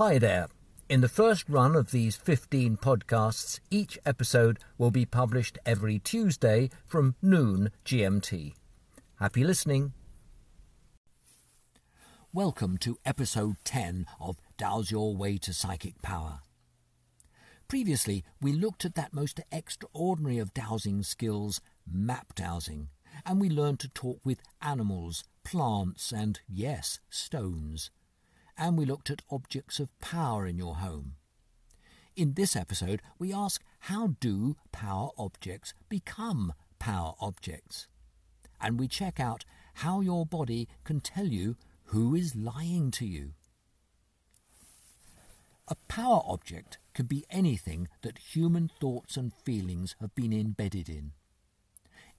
Hi there. In the first run of these 15 podcasts, each episode will be published every Tuesday from noon GMT. Happy listening. Welcome to episode 10 of Dowse Your Way to Psychic Power. Previously, we looked at that most extraordinary of dowsing skills, map dowsing, and we learned to talk with animals, plants, and, yes, stones. And we looked at objects of power in your home. In this episode, we ask how do power objects become power objects? And we check out how your body can tell you who is lying to you. A power object can be anything that human thoughts and feelings have been embedded in.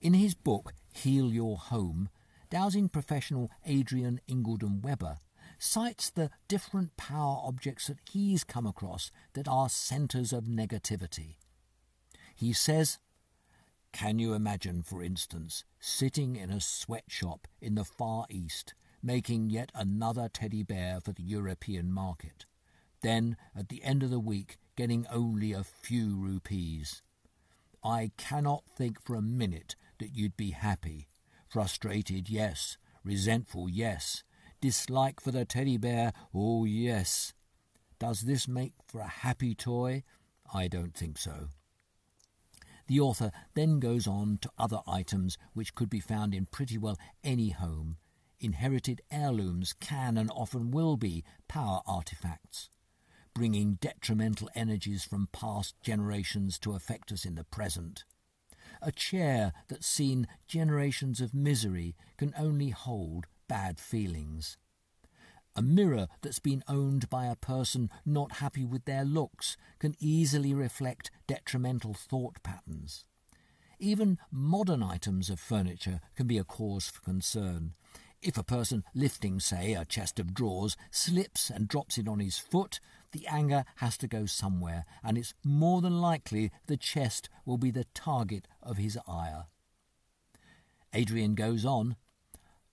In his book, Heal Your Home, dowsing professional Adrian Incledon Webber cites the different power objects that he's come across that are centres of negativity. He says, Can you imagine, for instance, sitting in a sweatshop in the Far East, making yet another teddy bear for the European market? Then, at the end of the week, getting only a few rupees. I cannot think for a minute that you'd be happy. Frustrated, yes. Resentful, yes. Dislike for the teddy bear, oh yes. Does this make for a happy toy? I don't think so. The author then goes on to other items which could be found in pretty well any home. Inherited heirlooms can and often will be power artifacts bringing detrimental energies from past generations to affect us in the present. A chair that's seen generations of misery can only hold bad feelings. A mirror that's been owned by a person not happy with their looks can easily reflect detrimental thought patterns. Even modern items of furniture can be a cause for concern. If a person lifting, say, a chest of drawers slips and drops it on his foot, the anger has to go somewhere, and it's more than likely the chest will be the target of his ire. Adrian goes on.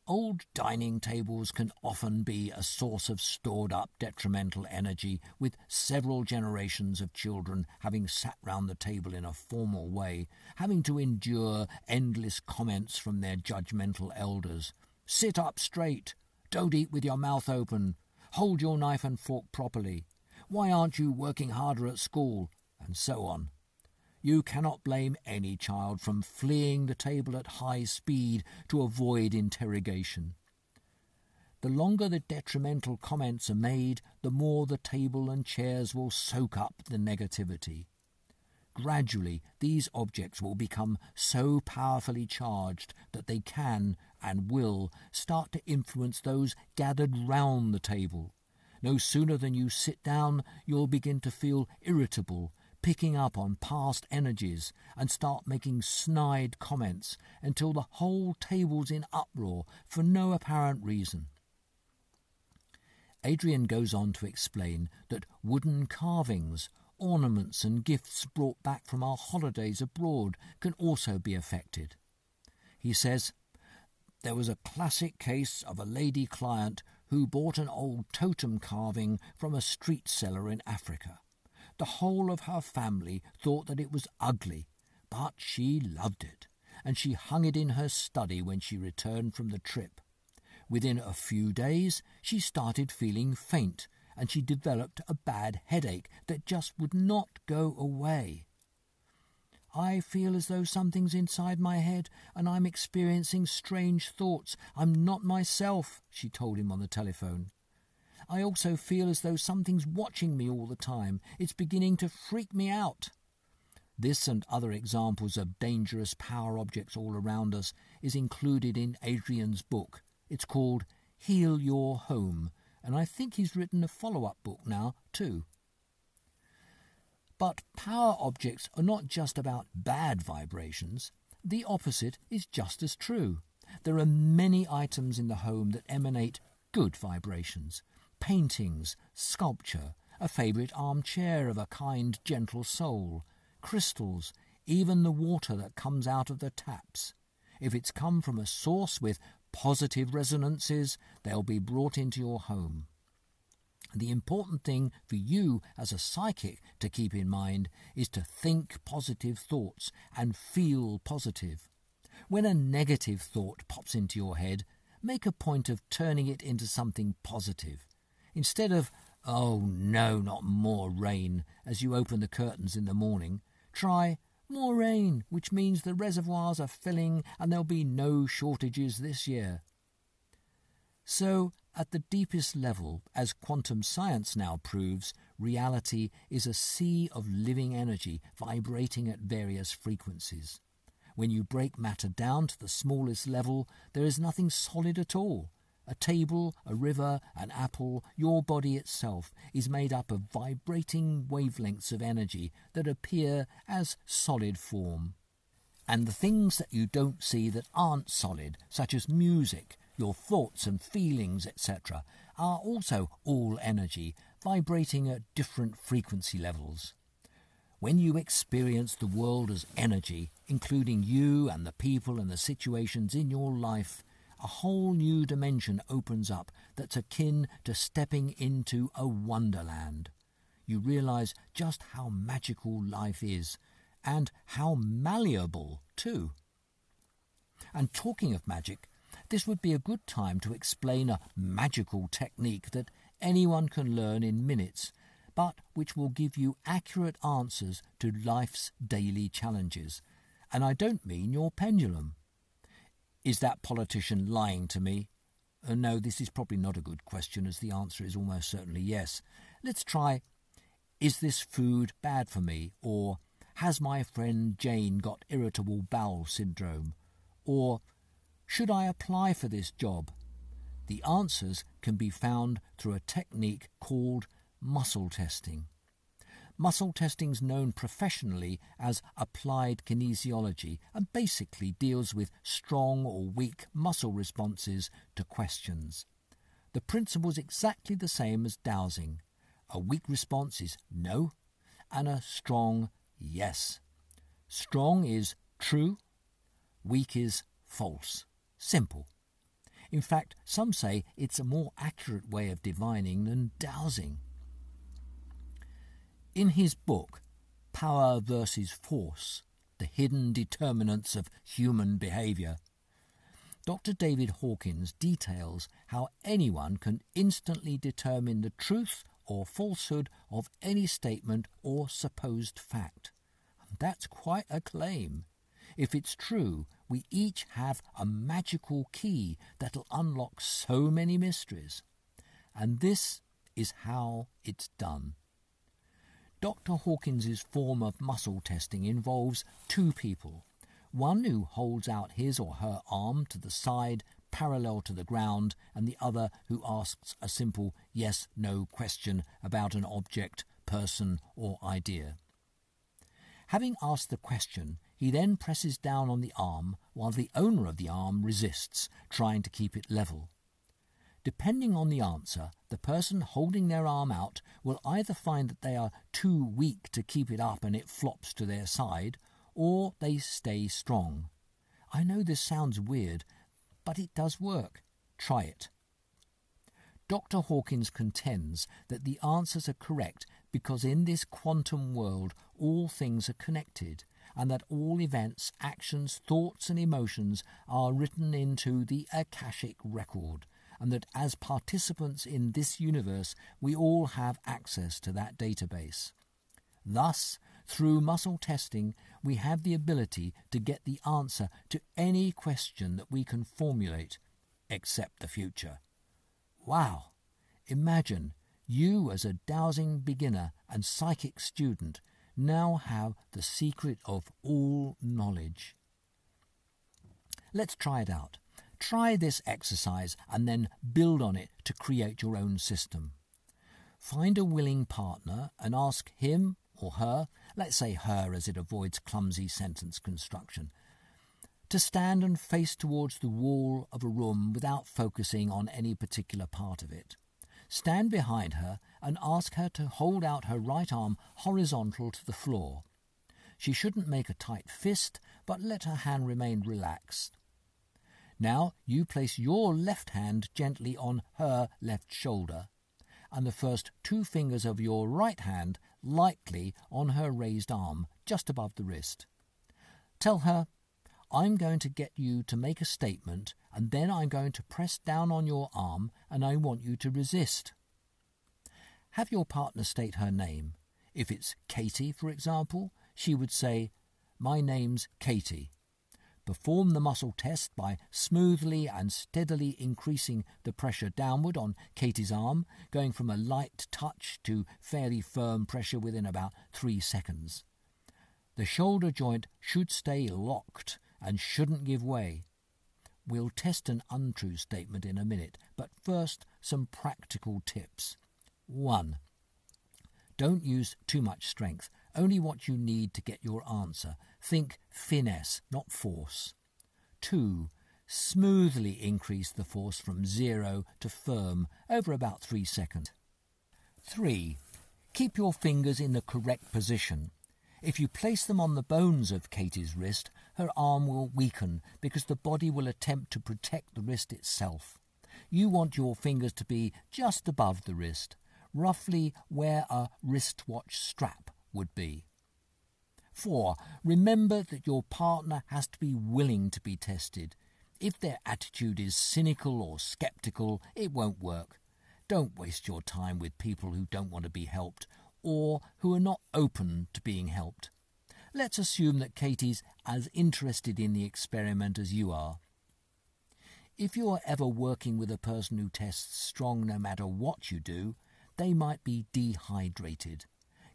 Old dining tables can often be a source of stored up detrimental energy, with several generations of children having sat round the table in a formal way, having to endure endless comments from their judgmental elders. Sit up straight. Don't eat with your mouth open. Hold your knife and fork properly. Why aren't you working harder at school? And so on. You cannot blame any child from fleeing the table at high speed to avoid interrogation. The longer the detrimental comments are made, the more the table and chairs will soak up the negativity. Gradually, these objects will become so powerfully charged that they can and will start to influence those gathered round the table, no sooner than you sit down, you'll begin to feel irritable, picking up on past energies, and start making snide comments until the whole table's in uproar for no apparent reason. Adrian goes on to explain that wooden carvings, ornaments, and gifts brought back from our holidays abroad can also be affected. He says, There was a classic case of a lady client who bought an old totem carving from a street seller in Africa. The whole of her family thought that it was ugly, but she loved it, and she hung it in her study when she returned from the trip. Within a few days, she started feeling faint, and she developed a bad headache that just would not go away. I feel as though something's inside my head and I'm experiencing strange thoughts. I'm not myself, she told him on the telephone. I also feel as though something's watching me all the time. It's beginning to freak me out. This and other examples of dangerous power objects all around us is included in Adrian's book. It's called Heal Your Home, and I think he's written a follow up book now, too. But power objects are not just about bad vibrations. The opposite is just as true. There are many items in the home that emanate good vibrations paintings, sculpture, a favourite armchair of a kind, gentle soul, crystals, even the water that comes out of the taps. If it's come from a source with positive resonances, they'll be brought into your home. The important thing for you as a psychic to keep in mind is to think positive thoughts and feel positive. When a negative thought pops into your head, make a point of turning it into something positive. Instead of, oh no, not more rain, as you open the curtains in the morning, try more rain, which means the reservoirs are filling and there'll be no shortages this year. So, at the deepest level, as quantum science now proves, reality is a sea of living energy vibrating at various frequencies. When you break matter down to the smallest level, there is nothing solid at all. A table, a river, an apple, your body itself is made up of vibrating wavelengths of energy that appear as solid form. And the things that you don't see that aren't solid, such as music, your thoughts and feelings, etc., are also all energy, vibrating at different frequency levels. When you experience the world as energy, including you and the people and the situations in your life, a whole new dimension opens up that's akin to stepping into a wonderland. You realize just how magical life is, and how malleable, too. And talking of magic, this would be a good time to explain a magical technique that anyone can learn in minutes, but which will give you accurate answers to life's daily challenges. And I don't mean your pendulum. Is that politician lying to me? Uh, no, this is probably not a good question, as the answer is almost certainly yes. Let's try Is this food bad for me? Or Has my friend Jane got irritable bowel syndrome? Or Should I apply for this job? The answers can be found through a technique called muscle testing. Muscle testing is known professionally as applied kinesiology and basically deals with strong or weak muscle responses to questions. The principle is exactly the same as dowsing. A weak response is no, and a strong yes. Strong is true, weak is false. Simple. In fact, some say it's a more accurate way of divining than dowsing. In his book, Power versus Force The Hidden Determinants of Human Behaviour, Dr. David Hawkins details how anyone can instantly determine the truth or falsehood of any statement or supposed fact. That's quite a claim. If it's true, we each have a magical key that'll unlock so many mysteries. And this is how it's done. Dr. Hawkins's form of muscle testing involves two people. One who holds out his or her arm to the side parallel to the ground, and the other who asks a simple yes no question about an object, person, or idea. Having asked the question, he then presses down on the arm while the owner of the arm resists, trying to keep it level. Depending on the answer, the person holding their arm out will either find that they are too weak to keep it up and it flops to their side, or they stay strong. I know this sounds weird, but it does work. Try it. Dr. Hawkins contends that the answers are correct because in this quantum world all things are connected, and that all events, actions, thoughts, and emotions are written into the Akashic record, and that as participants in this universe, we all have access to that database. Thus, through muscle testing, we have the ability to get the answer to any question that we can formulate, except the future. Wow! Imagine you, as a dowsing beginner and psychic student, now have the secret of all knowledge. Let's try it out. Try this exercise and then build on it to create your own system. Find a willing partner and ask him or her, let's say her as it avoids clumsy sentence construction, to stand and face towards the wall of a room without focusing on any particular part of it. Stand behind her and ask her to hold out her right arm horizontal to the floor. She shouldn't make a tight fist, but let her hand remain relaxed. Now you place your left hand gently on her left shoulder, and the first two fingers of your right hand lightly on her raised arm, just above the wrist. Tell her, I'm going to get you to make a statement, and then I'm going to press down on your arm, and I want you to resist. Have your partner state her name. If it's Katie, for example, she would say, My name's Katie. Perform the muscle test by smoothly and steadily increasing the pressure downward on Katie's arm, going from a light touch to fairly firm pressure within about three seconds. The shoulder joint should stay locked and shouldn't give way. We'll test an untrue statement in a minute, but first some practical tips. 1. Don't use too much strength, only what you need to get your answer. Think finesse, not force. 2. Smoothly increase the force from zero to firm over about 3 seconds. 3. Keep your fingers in the correct position. If you place them on the bones of Katie's wrist, her arm will weaken because the body will attempt to protect the wrist itself. You want your fingers to be just above the wrist, roughly where a wristwatch strap would be. 4. Remember that your partner has to be willing to be tested. If their attitude is cynical or skeptical, it won't work. Don't waste your time with people who don't want to be helped or who are not open to being helped. Let's assume that Katie's as interested in the experiment as you are. If you are ever working with a person who tests strong no matter what you do, they might be dehydrated.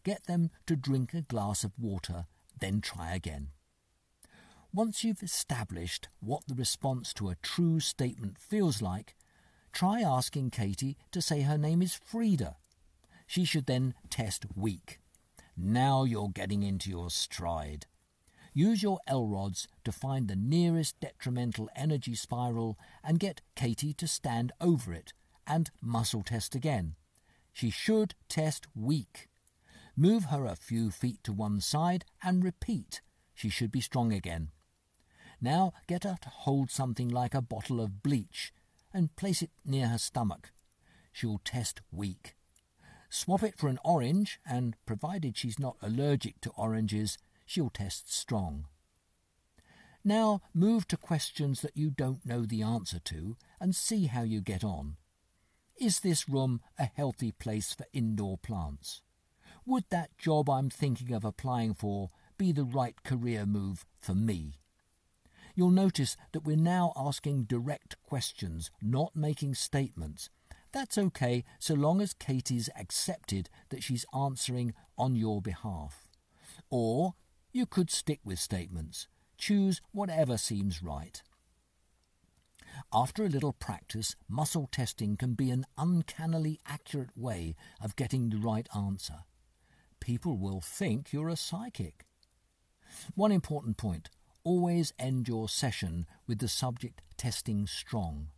Get them to drink a glass of water, then try again. Once you've established what the response to a true statement feels like, try asking Katie to say her name is Frida. She should then test weak. Now you're getting into your stride. Use your L-rods to find the nearest detrimental energy spiral and get Katie to stand over it and muscle test again. She should test weak. Move her a few feet to one side and repeat. She should be strong again. Now get her to hold something like a bottle of bleach and place it near her stomach. She'll test weak. Swap it for an orange, and provided she's not allergic to oranges, she'll test strong. Now move to questions that you don't know the answer to and see how you get on. Is this room a healthy place for indoor plants? Would that job I'm thinking of applying for be the right career move for me? You'll notice that we're now asking direct questions, not making statements. That's okay so long as Katie's accepted that she's answering on your behalf. Or you could stick with statements. Choose whatever seems right. After a little practice, muscle testing can be an uncannily accurate way of getting the right answer. People will think you're a psychic. One important point always end your session with the subject testing strong.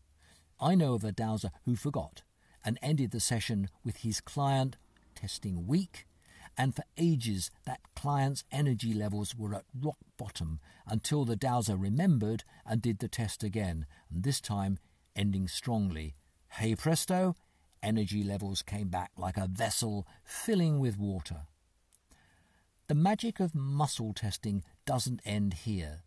I know of a dowser who forgot and ended the session with his client testing weak and for ages that client's energy levels were at rock bottom until the dowser remembered and did the test again, and this time ending strongly. Hey presto, energy levels came back like a vessel filling with water. The magic of muscle testing doesn't end here,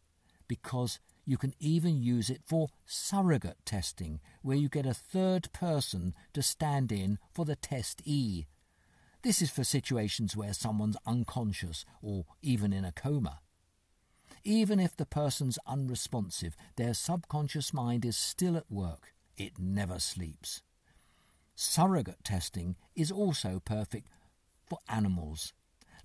because you can even use it for surrogate testing, where you get a third person to stand in for the testee this is for situations where someone's unconscious or even in a coma. Even if the person's unresponsive, their subconscious mind is still at work. It never sleeps. Surrogate testing is also perfect for animals.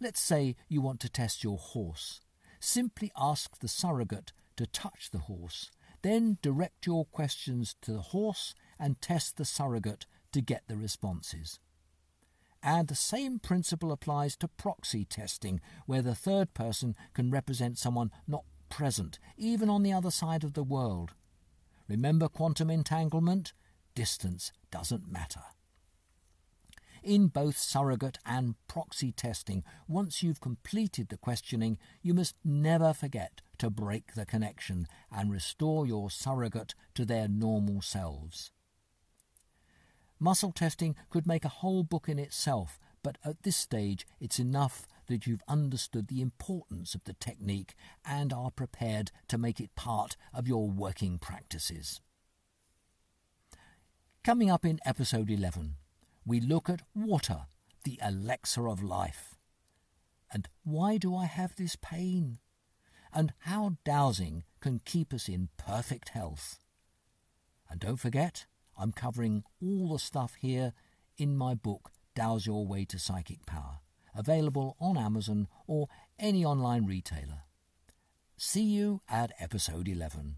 Let's say you want to test your horse. Simply ask the surrogate to touch the horse, then direct your questions to the horse and test the surrogate to get the responses. And the same principle applies to proxy testing, where the third person can represent someone not present, even on the other side of the world. Remember quantum entanglement? Distance doesn't matter. In both surrogate and proxy testing, once you've completed the questioning, you must never forget to break the connection and restore your surrogate to their normal selves. Muscle testing could make a whole book in itself, but at this stage it's enough that you've understood the importance of the technique and are prepared to make it part of your working practices. Coming up in episode 11, we look at water, the elixir of life. And why do I have this pain? And how dowsing can keep us in perfect health. And don't forget, I'm covering all the stuff here in my book, Dowse Your Way to Psychic Power, available on Amazon or any online retailer. See you at episode 11.